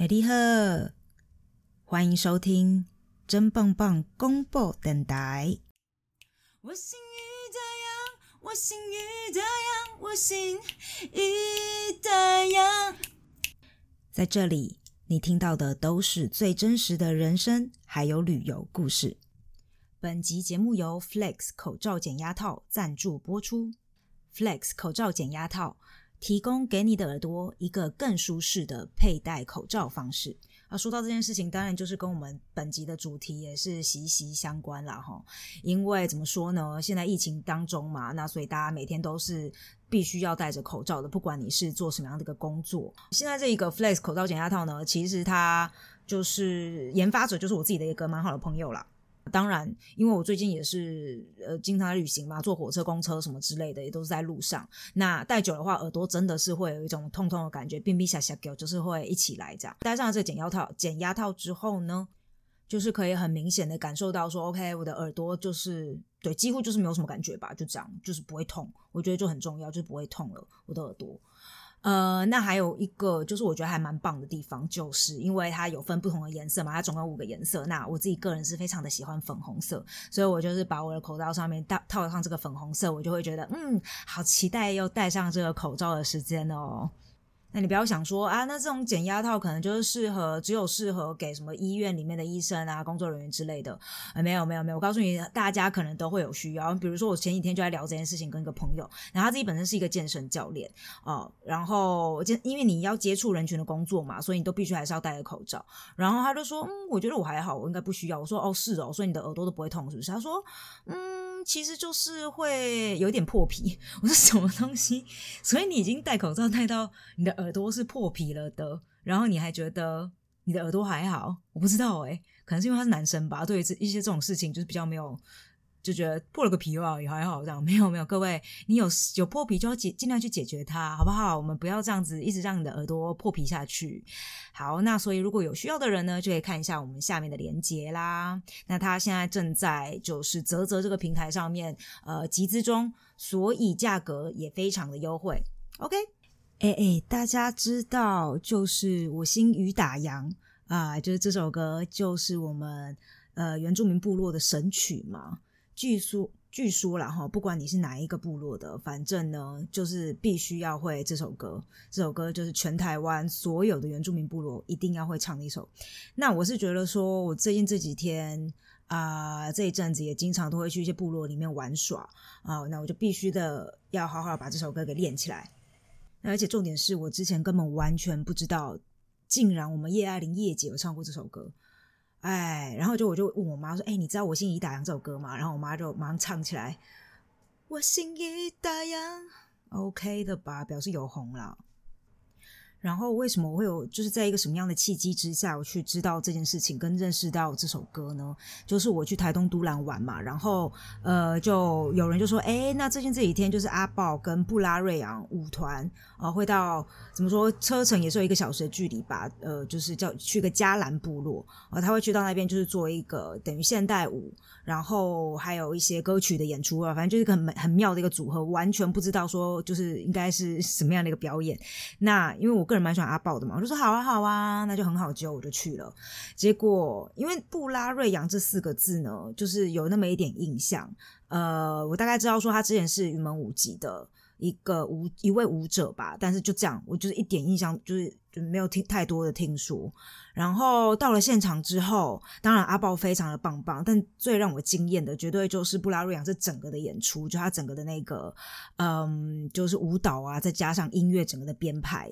哎，你好，欢迎收听真棒棒公布电台。我心已这样，我心已这样，我心已这样。在这里，你听到的都是最真实的人生，还有旅游故事。本集节目由 Flex 口罩减压套赞助播出。Flex 口罩减压套。提供给你的耳朵一个更舒适的佩戴口罩方式啊！说到这件事情，当然就是跟我们本集的主题也是息息相关了哈。因为怎么说呢？现在疫情当中嘛，那所以大家每天都是必须要戴着口罩的，不管你是做什么样的一个工作。现在这一个 Flex 口罩减压套呢，其实它就是研发者就是我自己的一个蛮好的朋友啦。当然，因为我最近也是呃经常旅行嘛，坐火车、公车什么之类的，也都是在路上。那戴久的话，耳朵真的是会有一种痛痛的感觉，哔哔下下叫，就是会一起来这样。戴上这个减压套、减压套之后呢，就是可以很明显的感受到说，OK，我的耳朵就是对，几乎就是没有什么感觉吧，就这样，就是不会痛。我觉得就很重要，就是不会痛了，我的耳朵。呃，那还有一个就是我觉得还蛮棒的地方，就是因为它有分不同的颜色嘛，它总共五个颜色。那我自己个人是非常的喜欢粉红色，所以我就是把我的口罩上面套套上这个粉红色，我就会觉得嗯，好期待又戴上这个口罩的时间哦。你不要想说啊，那这种减压套可能就是适合只有适合给什么医院里面的医生啊、工作人员之类的。没有没有没有，我告诉你，大家可能都会有需要。比如说，我前几天就在聊这件事情，跟一个朋友，然后他自己本身是一个健身教练哦，然后就因为你要接触人群的工作嘛，所以你都必须还是要戴着口罩。然后他就说，嗯，我觉得我还好，我应该不需要。我说，哦，是哦，所以你的耳朵都不会痛，是不是？他说，嗯。其实就是会有点破皮，我说什么东西？所以你已经戴口罩戴到你的耳朵是破皮了的，然后你还觉得你的耳朵还好？我不知道哎，可能是因为他是男生吧，对一些这种事情就是比较没有。就觉得破了个皮吧，也还好这样，没有没有，各位，你有有破皮就要解，尽量去解决它，好不好？我们不要这样子一直让你的耳朵破皮下去。好，那所以如果有需要的人呢，就可以看一下我们下面的链接啦。那他现在正在就是泽泽这个平台上面呃集资中，所以价格也非常的优惠。OK，哎哎，大家知道就是我心雨打烊啊，就是这首歌就是我们呃原住民部落的神曲嘛。据说，据说了哈，不管你是哪一个部落的，反正呢，就是必须要会这首歌。这首歌就是全台湾所有的原住民部落一定要会唱的一首。那我是觉得说，我最近这几天啊，这一阵子也经常都会去一些部落里面玩耍啊，那我就必须的要好好把这首歌给练起来。而且重点是我之前根本完全不知道，竟然我们叶爱玲叶姐有唱过这首歌。哎，然后就我就问我妈说：“哎，你知道我心已打烊这首歌吗？”然后我妈就马上唱起来：“我心已打烊，OK 的吧？表示有红了。”然后为什么我会有就是在一个什么样的契机之下，我去知道这件事情跟认识到这首歌呢？就是我去台东都兰玩嘛，然后呃，就有人就说，哎，那最近这几天就是阿豹跟布拉瑞昂舞团啊，会到怎么说车程也是有一个小时的距离吧？呃，就是叫去个加兰部落啊，他会去到那边就是做一个等于现代舞，然后还有一些歌曲的演出啊，反正就是个很很妙的一个组合，完全不知道说就是应该是什么样的一个表演。那因为我。个人蛮喜欢阿豹的嘛，我就说好啊好啊，那就很好揪，我就去了。结果因为布拉瑞扬这四个字呢，就是有那么一点印象。呃，我大概知道说他之前是云门舞集的。一个舞一位舞者吧，但是就这样，我就是一点印象就是就没有听太多的听说。然后到了现场之后，当然阿豹非常的棒棒，但最让我惊艳的绝对就是布拉瑞扬这整个的演出，就他整个的那个嗯，就是舞蹈啊，再加上音乐整个的编排。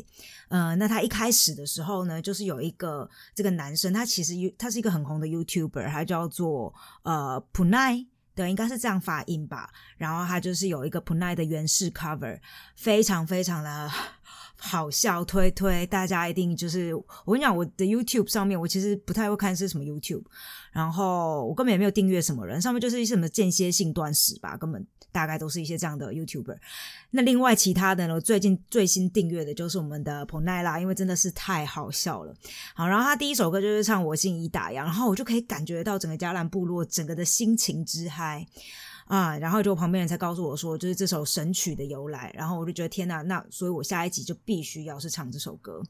呃，那他一开始的时候呢，就是有一个这个男生，他其实他是一个很红的 YouTuber，他叫做呃普奈。对，应该是这样发音吧。然后它就是有一个 Punai 的原式 cover，非常非常的 好笑，推推大家一定就是我跟你讲，我的 YouTube 上面我其实不太会看是什么 YouTube，然后我根本也没有订阅什么人，上面就是一些什么间歇性断食吧，根本。大概都是一些这样的 YouTuber，那另外其他的呢？最近最新订阅的就是我们的彭奈拉，因为真的是太好笑了。好，然后他第一首歌就是唱《我心已打烊》，然后我就可以感觉到整个加兰部落整个的心情之嗨啊！然后就旁边人才告诉我说，就是这首神曲的由来。然后我就觉得天哪，那所以我下一集就必须要是唱这首歌。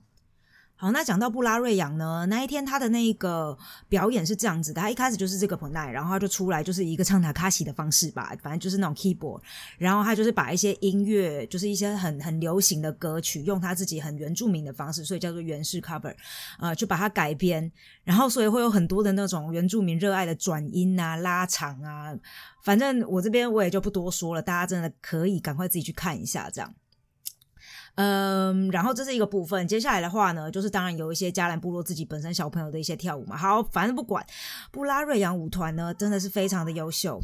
好，那讲到布拉瑞扬呢，那一天他的那个表演是这样子的，他一开始就是这个 p o n 然后他就出来就是一个唱塔卡西的方式吧，反正就是那种 keyboard，然后他就是把一些音乐，就是一些很很流行的歌曲，用他自己很原住民的方式，所以叫做原式 cover，啊，就把它改编，然后所以会有很多的那种原住民热爱的转音啊、拉长啊，反正我这边我也就不多说了，大家真的可以赶快自己去看一下，这样。嗯，然后这是一个部分。接下来的话呢，就是当然有一些加兰部落自己本身小朋友的一些跳舞嘛。好，反正不管，布拉瑞扬舞团呢，真的是非常的优秀。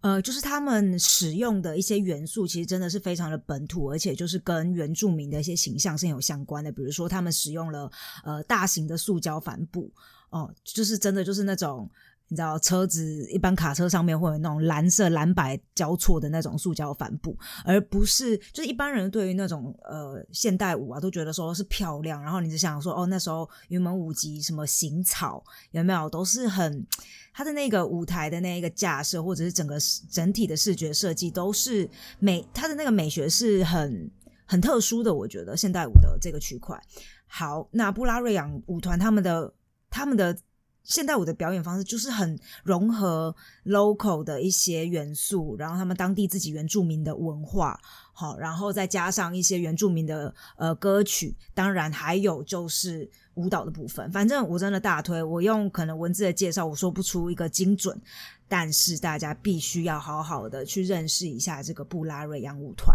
呃，就是他们使用的一些元素，其实真的是非常的本土，而且就是跟原住民的一些形象是有相关的。比如说，他们使用了呃大型的塑胶帆布，哦，就是真的就是那种。你知道车子一般卡车上面会有那种蓝色蓝白交错的那种塑胶帆布，而不是就是一般人对于那种呃现代舞啊都觉得说是漂亮，然后你就想说哦那时候云门舞集什么行草有没有都是很它的那个舞台的那一个架设或者是整个整体的视觉设计都是美，它的那个美学是很很特殊的，我觉得现代舞的这个区块。好，那布拉瑞扬舞团他们的他们的。现代舞的表演方式就是很融合 local 的一些元素，然后他们当地自己原住民的文化，好，然后再加上一些原住民的呃歌曲，当然还有就是舞蹈的部分。反正我真的大推，我用可能文字的介绍我说不出一个精准，但是大家必须要好好的去认识一下这个布拉瑞扬舞团。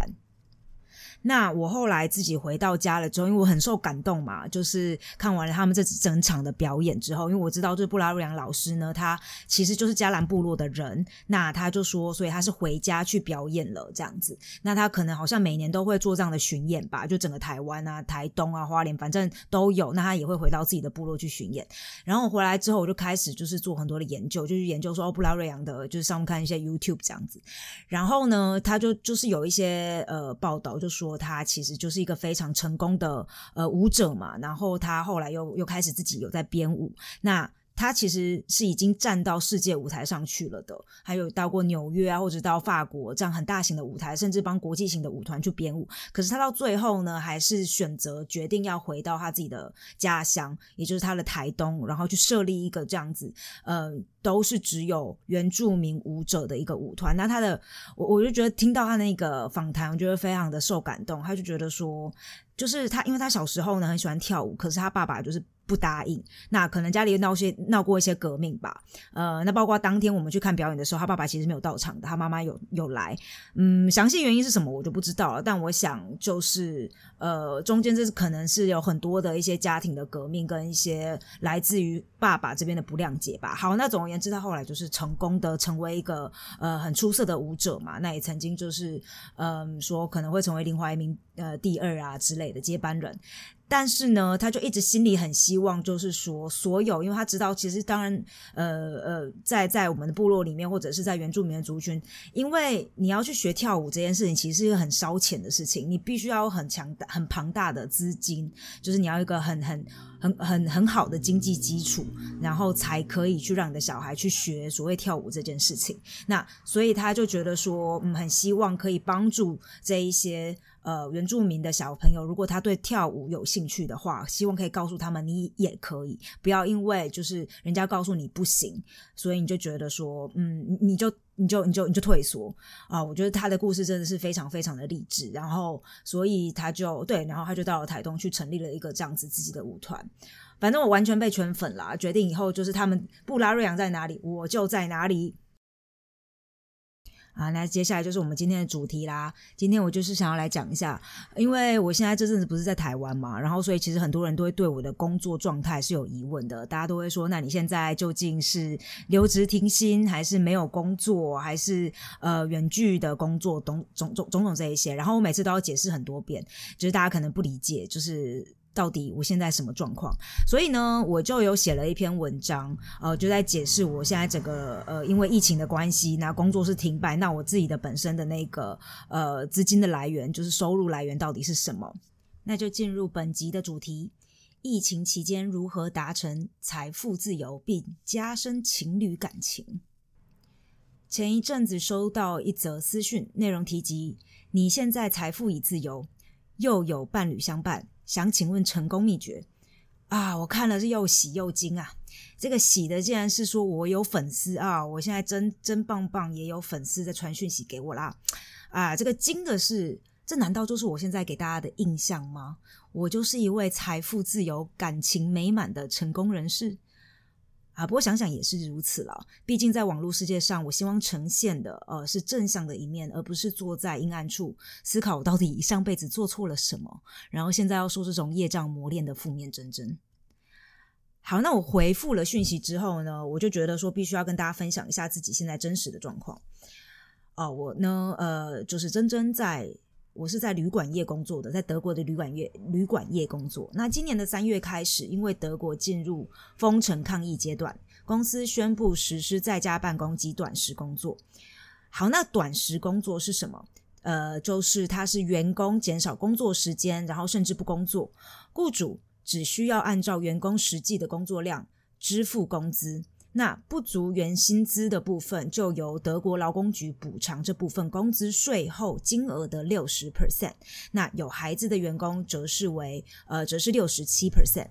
那我后来自己回到家了之后，因为我很受感动嘛，就是看完了他们这整场的表演之后，因为我知道就是布拉瑞扬老师呢，他其实就是加兰部落的人，那他就说，所以他是回家去表演了这样子。那他可能好像每年都会做这样的巡演吧，就整个台湾啊、台东啊、花莲，反正都有。那他也会回到自己的部落去巡演。然后回来之后，我就开始就是做很多的研究，就是研究说哦布拉瑞扬的，就是上面看一些 YouTube 这样子。然后呢，他就就是有一些呃报道就说。他其实就是一个非常成功的呃舞者嘛，然后他后来又又开始自己有在编舞，那。他其实是已经站到世界舞台上去了的，还有到过纽约啊，或者到法国这样很大型的舞台，甚至帮国际型的舞团去编舞。可是他到最后呢，还是选择决定要回到他自己的家乡，也就是他的台东，然后去设立一个这样子，呃，都是只有原住民舞者的一个舞团。那他的，我我就觉得听到他那个访谈，我觉得非常的受感动。他就觉得说，就是他，因为他小时候呢很喜欢跳舞，可是他爸爸就是。不答应，那可能家里闹些闹过一些革命吧。呃，那包括当天我们去看表演的时候，他爸爸其实没有到场的，他妈妈有有来。嗯，详细原因是什么我就不知道了。但我想就是呃，中间这是可能是有很多的一些家庭的革命跟一些来自于爸爸这边的不谅解吧。好，那总而言之，他后来就是成功的成为一个呃很出色的舞者嘛。那也曾经就是嗯说可能会成为林怀民呃第二啊之类的接班人。但是呢，他就一直心里很希望，就是说，所有，因为他知道，其实当然，呃呃，在在我们的部落里面，或者是在原住民的族群，因为你要去学跳舞这件事情，其实是一个很烧钱的事情，你必须要有很强大、很庞大的资金，就是你要一个很很很很很好的经济基础，然后才可以去让你的小孩去学所谓跳舞这件事情。那所以他就觉得说，嗯，很希望可以帮助这一些。呃，原住民的小朋友，如果他对跳舞有兴趣的话，希望可以告诉他们，你也可以，不要因为就是人家告诉你不行，所以你就觉得说，嗯，你就你就你就你就退缩啊。我觉得他的故事真的是非常非常的励志，然后所以他就对，然后他就到了台东去成立了一个这样子自己的舞团。反正我完全被圈粉了，决定以后就是他们布拉瑞扬在哪里，我就在哪里。啊，那接下来就是我们今天的主题啦。今天我就是想要来讲一下，因为我现在这阵子不是在台湾嘛，然后所以其实很多人都会对我的工作状态是有疑问的。大家都会说，那你现在究竟是留职停薪，还是没有工作，还是呃远距的工作，种种种种种这一些？然后我每次都要解释很多遍，就是大家可能不理解，就是。到底我现在什么状况？所以呢，我就有写了一篇文章，呃，就在解释我现在整个呃，因为疫情的关系，那工作是停摆，那我自己的本身的那个呃资金的来源，就是收入来源到底是什么？那就进入本集的主题：疫情期间如何达成财富自由，并加深情侣感情。前一阵子收到一则私讯，内容提及你现在财富已自由，又有伴侣相伴。想请问成功秘诀啊！我看了是又喜又惊啊！这个喜的竟然是说我有粉丝啊！我现在真真棒棒，也有粉丝在传讯息给我啦！啊，这个惊的是，这难道就是我现在给大家的印象吗？我就是一位财富自由、感情美满的成功人士。啊，不过想想也是如此了。毕竟在网络世界上，我希望呈现的呃是正向的一面，而不是坐在阴暗处思考我到底上辈子做错了什么，然后现在要说这种业障磨练的负面真真。好，那我回复了讯息之后呢，我就觉得说必须要跟大家分享一下自己现在真实的状况。哦，我呢，呃，就是真真在。我是在旅馆业工作的，在德国的旅馆业旅馆业工作。那今年的三月开始，因为德国进入封城抗疫阶段，公司宣布实施在家办公及短时工作。好，那短时工作是什么？呃，就是它是员工减少工作时间，然后甚至不工作，雇主只需要按照员工实际的工作量支付工资。那不足原薪资的部分，就由德国劳工局补偿这部分工资税后金额的六十 percent。那有孩子的员工则是为呃，则是六十七 percent。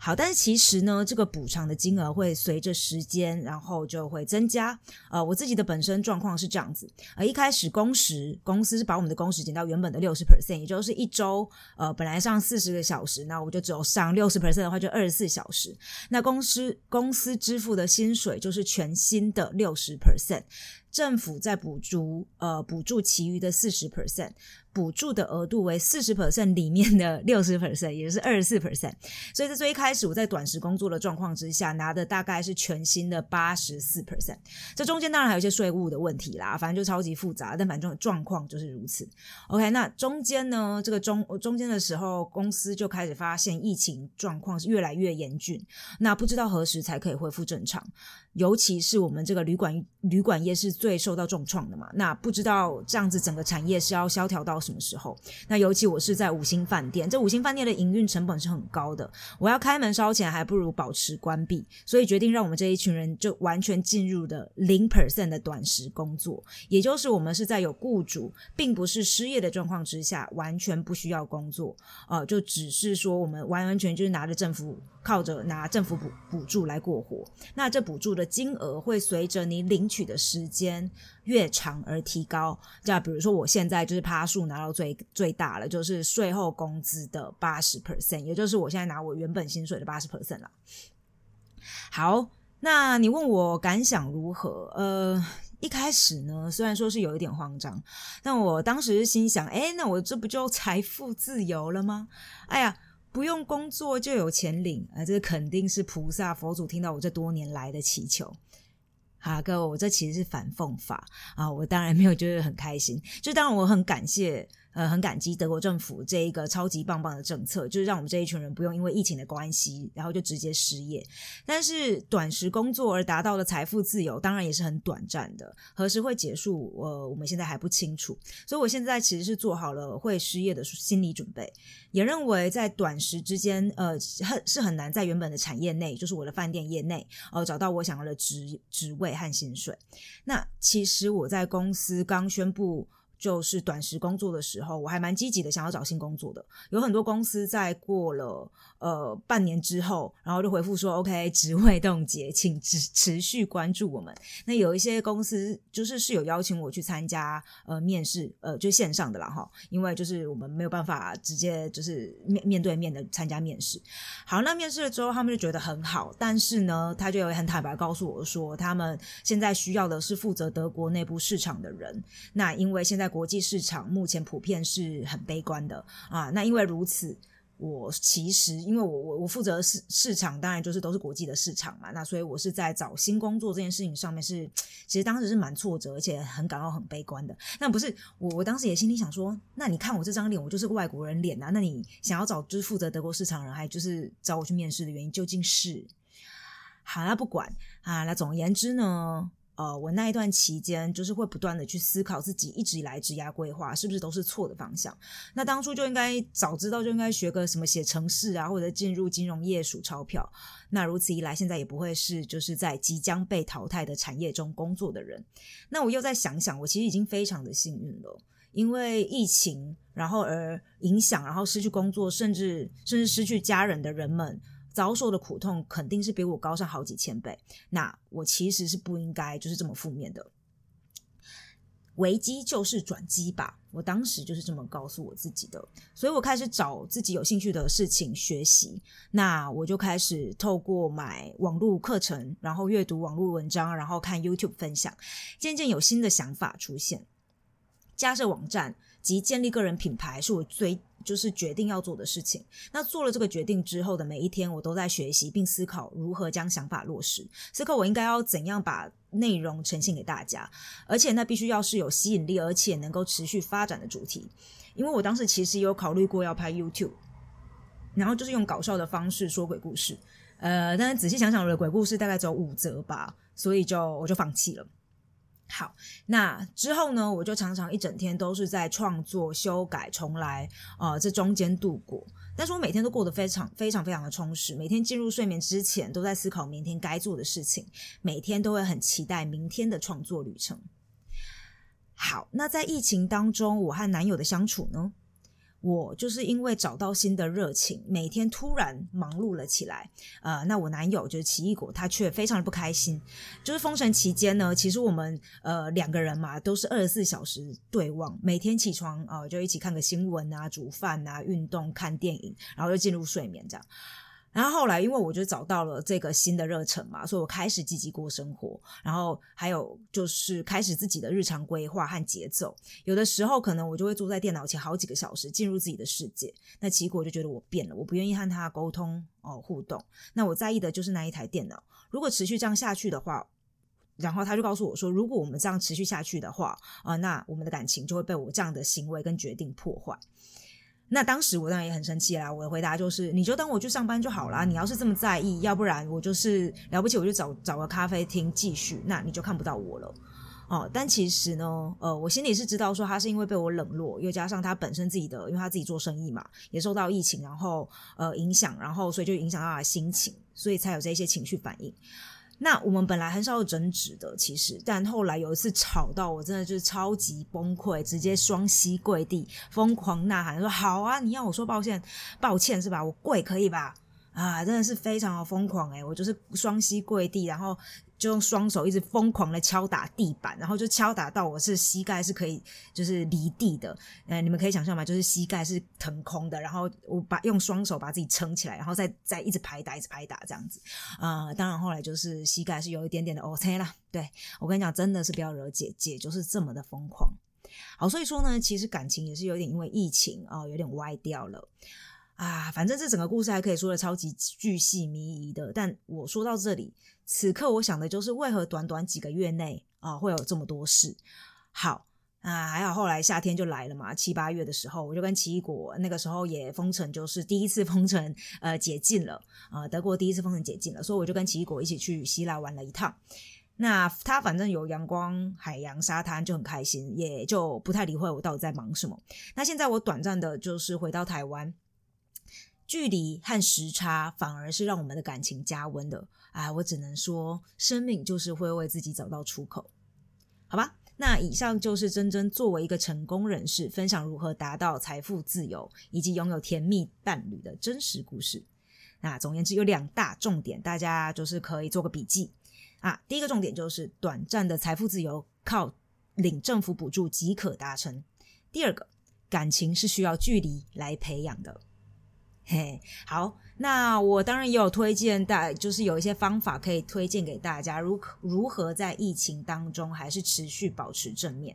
好，但是其实呢，这个补偿的金额会随着时间，然后就会增加。呃，我自己的本身状况是这样子，呃，一开始工时公司是把我们的工时减到原本的六十 percent，也就是一周呃本来上四十个小时，那我就只有上六十 percent 的话，就二十四小时。那公司公司支付的薪水就是全新的六十 percent，政府在补助呃补助其余的四十 percent。补助的额度为四十 percent 里面的六十 percent，也就是二十四 percent。所以在最一开始我在短时工作的状况之下，拿的大概是全新的八十四 percent。这中间当然还有一些税务的问题啦，反正就超级复杂。但反正状况就是如此。OK，那中间呢，这个中中间的时候，公司就开始发现疫情状况是越来越严峻。那不知道何时才可以恢复正常？尤其是我们这个旅馆旅馆业是最受到重创的嘛。那不知道这样子整个产业是要萧条到。什么时候？那尤其我是在五星饭店，这五星饭店的营运成本是很高的，我要开门烧钱，还不如保持关闭，所以决定让我们这一群人就完全进入的零 percent 的短时工作，也就是我们是在有雇主，并不是失业的状况之下，完全不需要工作，呃，就只是说我们完完全就是拿着政府靠着拿政府补补助来过活，那这补助的金额会随着你领取的时间。越长而提高，样比如说我现在就是趴数拿到最最大了，就是税后工资的八十 percent，也就是我现在拿我原本薪水的八十 percent 了。好，那你问我感想如何？呃，一开始呢，虽然说是有一点慌张，但我当时心想，哎，那我这不就财富自由了吗？哎呀，不用工作就有钱领啊，这肯定是菩萨佛祖听到我这多年来的祈求。啊，各位，我这其实是反讽法啊，我当然没有觉得很开心，就当然我很感谢。呃，很感激德国政府这一个超级棒棒的政策，就是让我们这一群人不用因为疫情的关系，然后就直接失业。但是短时工作而达到的财富自由，当然也是很短暂的。何时会结束？呃，我们现在还不清楚。所以我现在其实是做好了会失业的心理准备，也认为在短时之间，呃，很是很难在原本的产业内，就是我的饭店业内，呃，找到我想要的职职位和薪水。那其实我在公司刚宣布。就是短时工作的时候，我还蛮积极的，想要找新工作的。有很多公司在过了呃半年之后，然后就回复说：“OK，职位冻结，请持持续关注我们。”那有一些公司就是是有邀请我去参加呃面试，呃就线上的啦哈，因为就是我们没有办法直接就是面面对面的参加面试。好，那面试了之后，他们就觉得很好，但是呢，他就有很坦白告诉我说，他们现在需要的是负责德国内部市场的人。那因为现在国际市场目前普遍是很悲观的啊。那因为如此，我其实因为我我我负责市市场，当然就是都是国际的市场嘛。那所以我是在找新工作这件事情上面是，其实当时是蛮挫折，而且很感到很悲观的。那不是我我当时也心里想说，那你看我这张脸，我就是个外国人脸啊。那你想要找就是负责德国市场人，还就是找我去面试的原因究竟是？好，那不管啊。那总而言之呢？呃，我那一段期间就是会不断的去思考自己一直以来职涯规划是不是都是错的方向。那当初就应该早知道就应该学个什么写程式啊，或者进入金融业数钞票。那如此一来，现在也不会是就是在即将被淘汰的产业中工作的人。那我又再想想，我其实已经非常的幸运了。因为疫情然后而影响，然后失去工作，甚至甚至失去家人的人们。遭受的苦痛肯定是比我高上好几千倍，那我其实是不应该就是这么负面的。危机就是转机吧，我当时就是这么告诉我自己的，所以我开始找自己有兴趣的事情学习。那我就开始透过买网络课程，然后阅读网络文章，然后看 YouTube 分享，渐渐有新的想法出现，加设网站。及建立个人品牌是我最就是决定要做的事情。那做了这个决定之后的每一天，我都在学习并思考如何将想法落实，思考我应该要怎样把内容呈现给大家，而且那必须要是有吸引力而且能够持续发展的主题。因为我当时其实有考虑过要拍 YouTube，然后就是用搞笑的方式说鬼故事，呃，但是仔细想想，我的鬼故事大概只有五则吧，所以就我就放弃了。好，那之后呢？我就常常一整天都是在创作、修改、重来，呃，这中间度过。但是我每天都过得非常、非常、非常的充实。每天进入睡眠之前，都在思考明天该做的事情。每天都会很期待明天的创作旅程。好，那在疫情当中，我和男友的相处呢？我就是因为找到新的热情，每天突然忙碌了起来。呃，那我男友就是奇异果，他却非常的不开心。就是封城期间呢，其实我们呃两个人嘛，都是二十四小时对望，每天起床啊就一起看个新闻啊，煮饭啊，运动，看电影，然后就进入睡眠这样。然后后来，因为我就找到了这个新的热忱嘛，所以我开始积极过生活。然后还有就是开始自己的日常规划和节奏。有的时候可能我就会坐在电脑前好几个小时，进入自己的世界。那奇果就觉得我变了，我不愿意和他沟通哦互动。那我在意的就是那一台电脑。如果持续这样下去的话，然后他就告诉我说，如果我们这样持续下去的话，啊，那我们的感情就会被我这样的行为跟决定破坏。那当时我当然也很生气啦，我的回答就是，你就当我去上班就好啦。你要是这么在意，要不然我就是了不起，我就找找个咖啡厅继续，那你就看不到我了。哦，但其实呢，呃，我心里是知道说他是因为被我冷落，又加上他本身自己的，因为他自己做生意嘛，也受到疫情然后呃影响，然后所以就影响到他的心情，所以才有这些情绪反应。那我们本来很少有争执的，其实，但后来有一次吵到我，真的就是超级崩溃，直接双膝跪地，疯狂呐喊说：“好啊，你要我说抱歉，抱歉是吧？我跪可以吧？啊，真的是非常的疯狂诶，我就是双膝跪地，然后。”就用双手一直疯狂的敲打地板，然后就敲打到我是膝盖是可以就是离地的，呃，你们可以想象吗？就是膝盖是腾空的，然后我把用双手把自己撑起来，然后再再一直拍打，一直拍打这样子，啊，当然后来就是膝盖是有一点点的 OK 啦。对我跟你讲，真的是不要惹姐姐，就是这么的疯狂。好，所以说呢，其实感情也是有点因为疫情啊，有点歪掉了啊。反正这整个故事还可以说的超级巨细靡遗的，但我说到这里。此刻我想的就是为何短短几个月内啊会有这么多事？好啊，还好后来夏天就来了嘛，七八月的时候我就跟奇异果那个时候也封城，就是第一次封城呃解禁了啊，德国第一次封城解禁了，所以我就跟奇异果一起去希腊玩了一趟。那他反正有阳光、海洋、沙滩就很开心，也就不太理会我到底在忙什么。那现在我短暂的就是回到台湾。距离和时差反而是让我们的感情加温的啊！我只能说，生命就是会为自己找到出口，好吧？那以上就是真真作为一个成功人士，分享如何达到财富自由以及拥有甜蜜伴侣的真实故事。那总言之，有两大重点，大家就是可以做个笔记啊。第一个重点就是短暂的财富自由靠领政府补助即可达成；第二个，感情是需要距离来培养的。嘿，好，那我当然也有推荐大，就是有一些方法可以推荐给大家，如如何在疫情当中还是持续保持正面。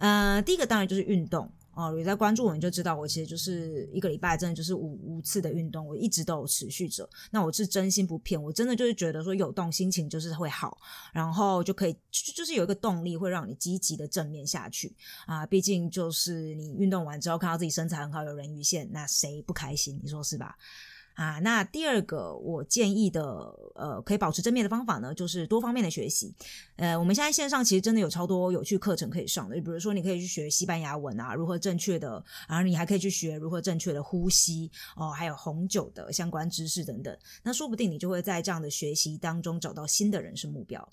呃，第一个当然就是运动。哦，有在关注我，你就知道我其实就是一个礼拜真的就是五五次的运动，我一直都有持续着。那我是真心不骗，我真的就是觉得说有动心情就是会好，然后就可以就就是有一个动力会让你积极的正面下去啊。毕竟就是你运动完之后看到自己身材很好，有人鱼线，那谁不开心？你说是吧？啊，那第二个我建议的，呃，可以保持正面的方法呢，就是多方面的学习。呃，我们现在线上其实真的有超多有趣课程可以上的，比如说你可以去学西班牙文啊，如何正确的，然后你还可以去学如何正确的呼吸哦，还有红酒的相关知识等等。那说不定你就会在这样的学习当中找到新的人生目标。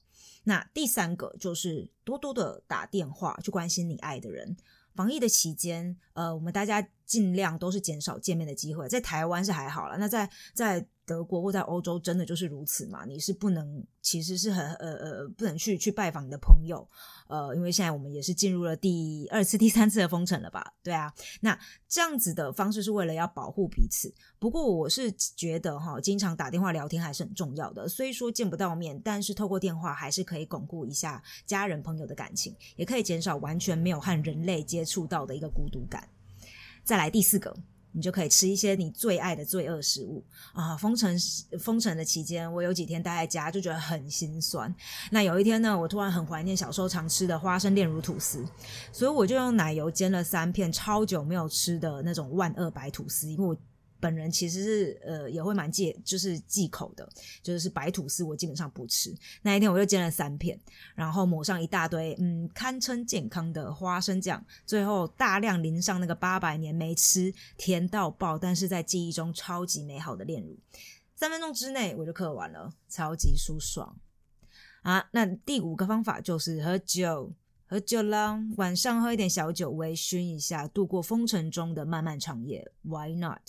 那第三个就是多多的打电话去关心你爱的人。防疫的期间，呃，我们大家尽量都是减少见面的机会。在台湾是还好了，那在在德国或在欧洲，真的就是如此嘛？你是不能，其实是很呃呃，不能去去拜访你的朋友。呃，因为现在我们也是进入了第二次、第三次的封城了吧？对啊，那这样子的方式是为了要保护彼此。不过我是觉得哈，经常打电话聊天还是很重要的。虽说见不到面，但是透过电话还是可以巩固一下家人朋友的感情，也可以减少完全没有和人类接触到的一个孤独感。再来第四个。你就可以吃一些你最爱的罪恶食物啊！封城封城的期间，我有几天待在家，就觉得很心酸。那有一天呢，我突然很怀念小时候常吃的花生炼乳吐司，所以我就用奶油煎了三片超久没有吃的那种万恶白吐司，因为我。本人其实是呃也会蛮忌，就是忌口的，就是白吐司我基本上不吃。那一天我就煎了三片，然后抹上一大堆嗯堪称健康的花生酱，最后大量淋上那个八百年没吃甜到爆，但是在记忆中超级美好的炼乳。三分钟之内我就嗑完了，超级舒爽啊！那第五个方法就是喝酒，喝酒啦，晚上喝一点小酒微醺一下，度过风尘中的漫漫长夜。Why not？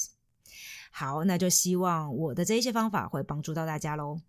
好，那就希望我的这一些方法会帮助到大家喽。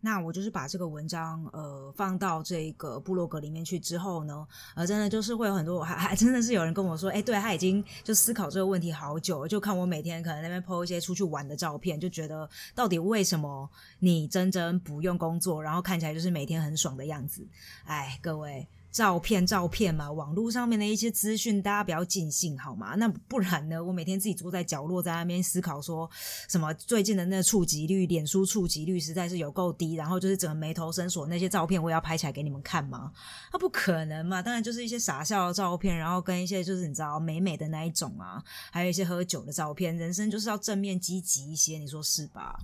那我就是把这个文章呃放到这个部落格里面去之后呢，呃，真的就是会有很多，还 还真的是有人跟我说，哎，对他已经就思考这个问题好久，就看我每天可能那边 po 一些出去玩的照片，就觉得到底为什么你真真不用工作，然后看起来就是每天很爽的样子？哎，各位。照片，照片嘛，网络上面的一些资讯，大家不要尽信好吗？那不然呢？我每天自己坐在角落，在那边思考，说什么最近的那触及率，脸书触及率实在是有够低，然后就是整个眉头深锁，那些照片我也要拍起来给你们看吗？那不可能嘛！当然就是一些傻笑的照片，然后跟一些就是你知道美美的那一种啊，还有一些喝酒的照片。人生就是要正面积极一些，你说是吧？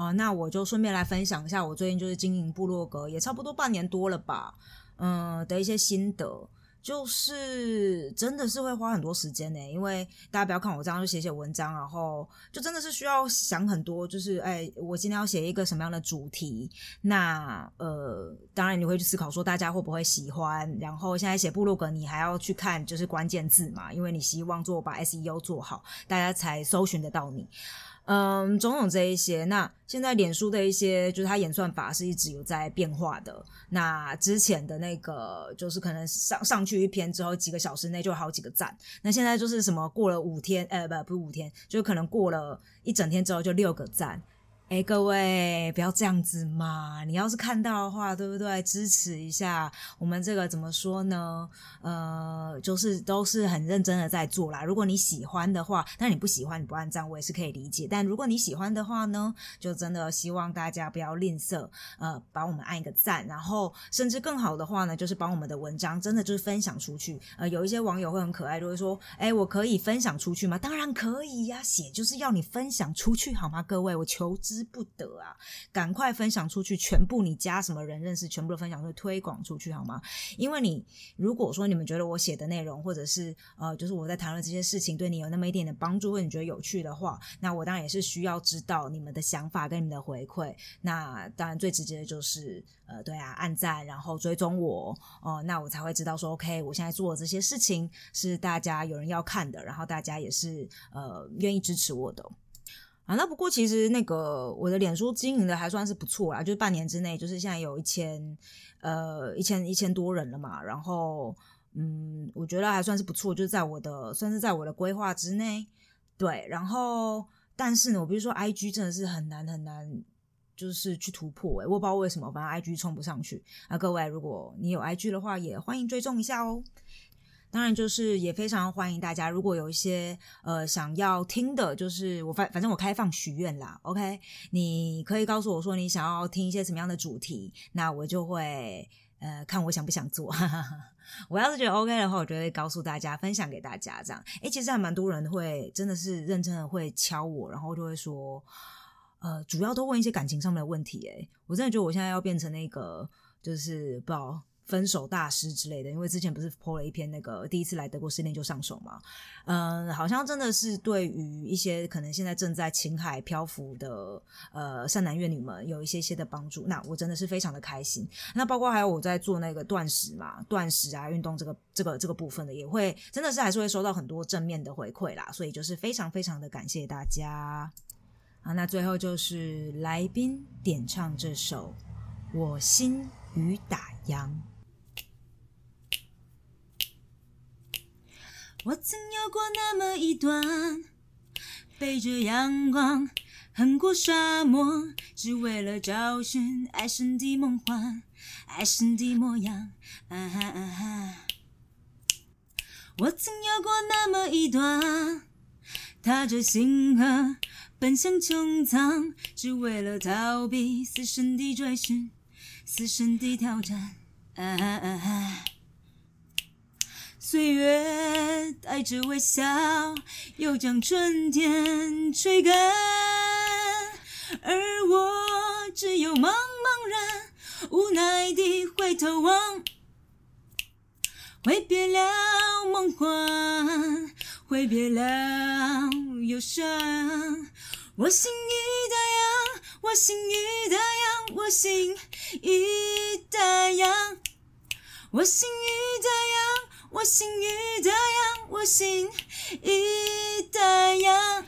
哦，那我就顺便来分享一下我最近就是经营部落格，也差不多半年多了吧，嗯的一些心得，就是真的是会花很多时间呢，因为大家不要看我这样就写写文章，然后就真的是需要想很多，就是哎，我今天要写一个什么样的主题，那呃，当然你会去思考说大家会不会喜欢，然后现在写部落格你还要去看就是关键字嘛，因为你希望做把 SEO 做好，大家才搜寻得到你。嗯，种种这一些，那现在脸书的一些，就是它演算法是一直有在变化的。那之前的那个，就是可能上上去一篇之后，几个小时内就好几个赞。那现在就是什么过了五天，呃，不，不是五天，就可能过了一整天之后就六个赞。哎，各位不要这样子嘛！你要是看到的话，对不对？支持一下我们这个怎么说呢？呃，就是都是很认真的在做啦。如果你喜欢的话，但你不喜欢你不按赞，我也是可以理解。但如果你喜欢的话呢，就真的希望大家不要吝啬，呃，帮我们按一个赞，然后甚至更好的话呢，就是帮我们的文章真的就是分享出去。呃，有一些网友会很可爱，就会说：“哎，我可以分享出去吗？”当然可以呀，写就是要你分享出去，好吗？各位，我求知不得啊！赶快分享出去，全部你加什么人认识，全部都分享出去，推广出去好吗？因为你如果说你们觉得我写的内容，或者是呃，就是我在谈论这些事情，对你有那么一点点帮助，或者你觉得有趣的话，那我当然也是需要知道你们的想法跟你们的回馈。那当然最直接的就是呃，对啊，按赞，然后追踪我哦，那我才会知道说，OK，我现在做的这些事情是大家有人要看的，然后大家也是呃愿意支持我的。啊，那不过其实那个我的脸书经营的还算是不错啦，就是半年之内，就是现在有一千呃一千一千多人了嘛，然后嗯，我觉得还算是不错，就是在我的算是在我的规划之内，对，然后但是呢，我比如说 I G 真的是很难很难，就是去突破诶，我不知道为什么，反正 I G 冲不上去啊。各位，如果你有 I G 的话，也欢迎追踪一下哦。当然，就是也非常欢迎大家，如果有一些呃想要听的，就是我反反正我开放许愿啦，OK，你可以告诉我说你想要听一些什么样的主题，那我就会呃看我想不想做。我要是觉得 OK 的话，我就会告诉大家，分享给大家这样。哎，其实还蛮多人会真的是认真的会敲我，然后就会说，呃，主要都问一些感情上面的问题。哎，我真的觉得我现在要变成那个就是不知道。分手大师之类的，因为之前不是 po 了一篇那个第一次来德国失恋就上手嘛，嗯，好像真的是对于一些可能现在正在情海漂浮的呃善男怨女们有一些些的帮助。那我真的是非常的开心。那包括还有我在做那个断食嘛，断食啊，运动这个这个这个部分的，也会真的是还是会收到很多正面的回馈啦。所以就是非常非常的感谢大家啊。那最后就是来宾点唱这首《我心雨打烊》。我曾有过那么一段，背着阳光横过沙漠，只为了找寻爱神的梦幻，爱神的模样。啊哈啊哈我曾有过那么一段，踏着星河奔向穹苍，只为了逃避死神的追寻，死神的挑战。啊哈啊哈岁月带着微笑，又将春天吹干，而我只有茫茫然，无奈地回头望，挥别了梦幻，挥别了忧伤。我心已荡漾，我心已荡漾，我心已荡漾，我心已大洋。我心已荡漾，我心已荡漾。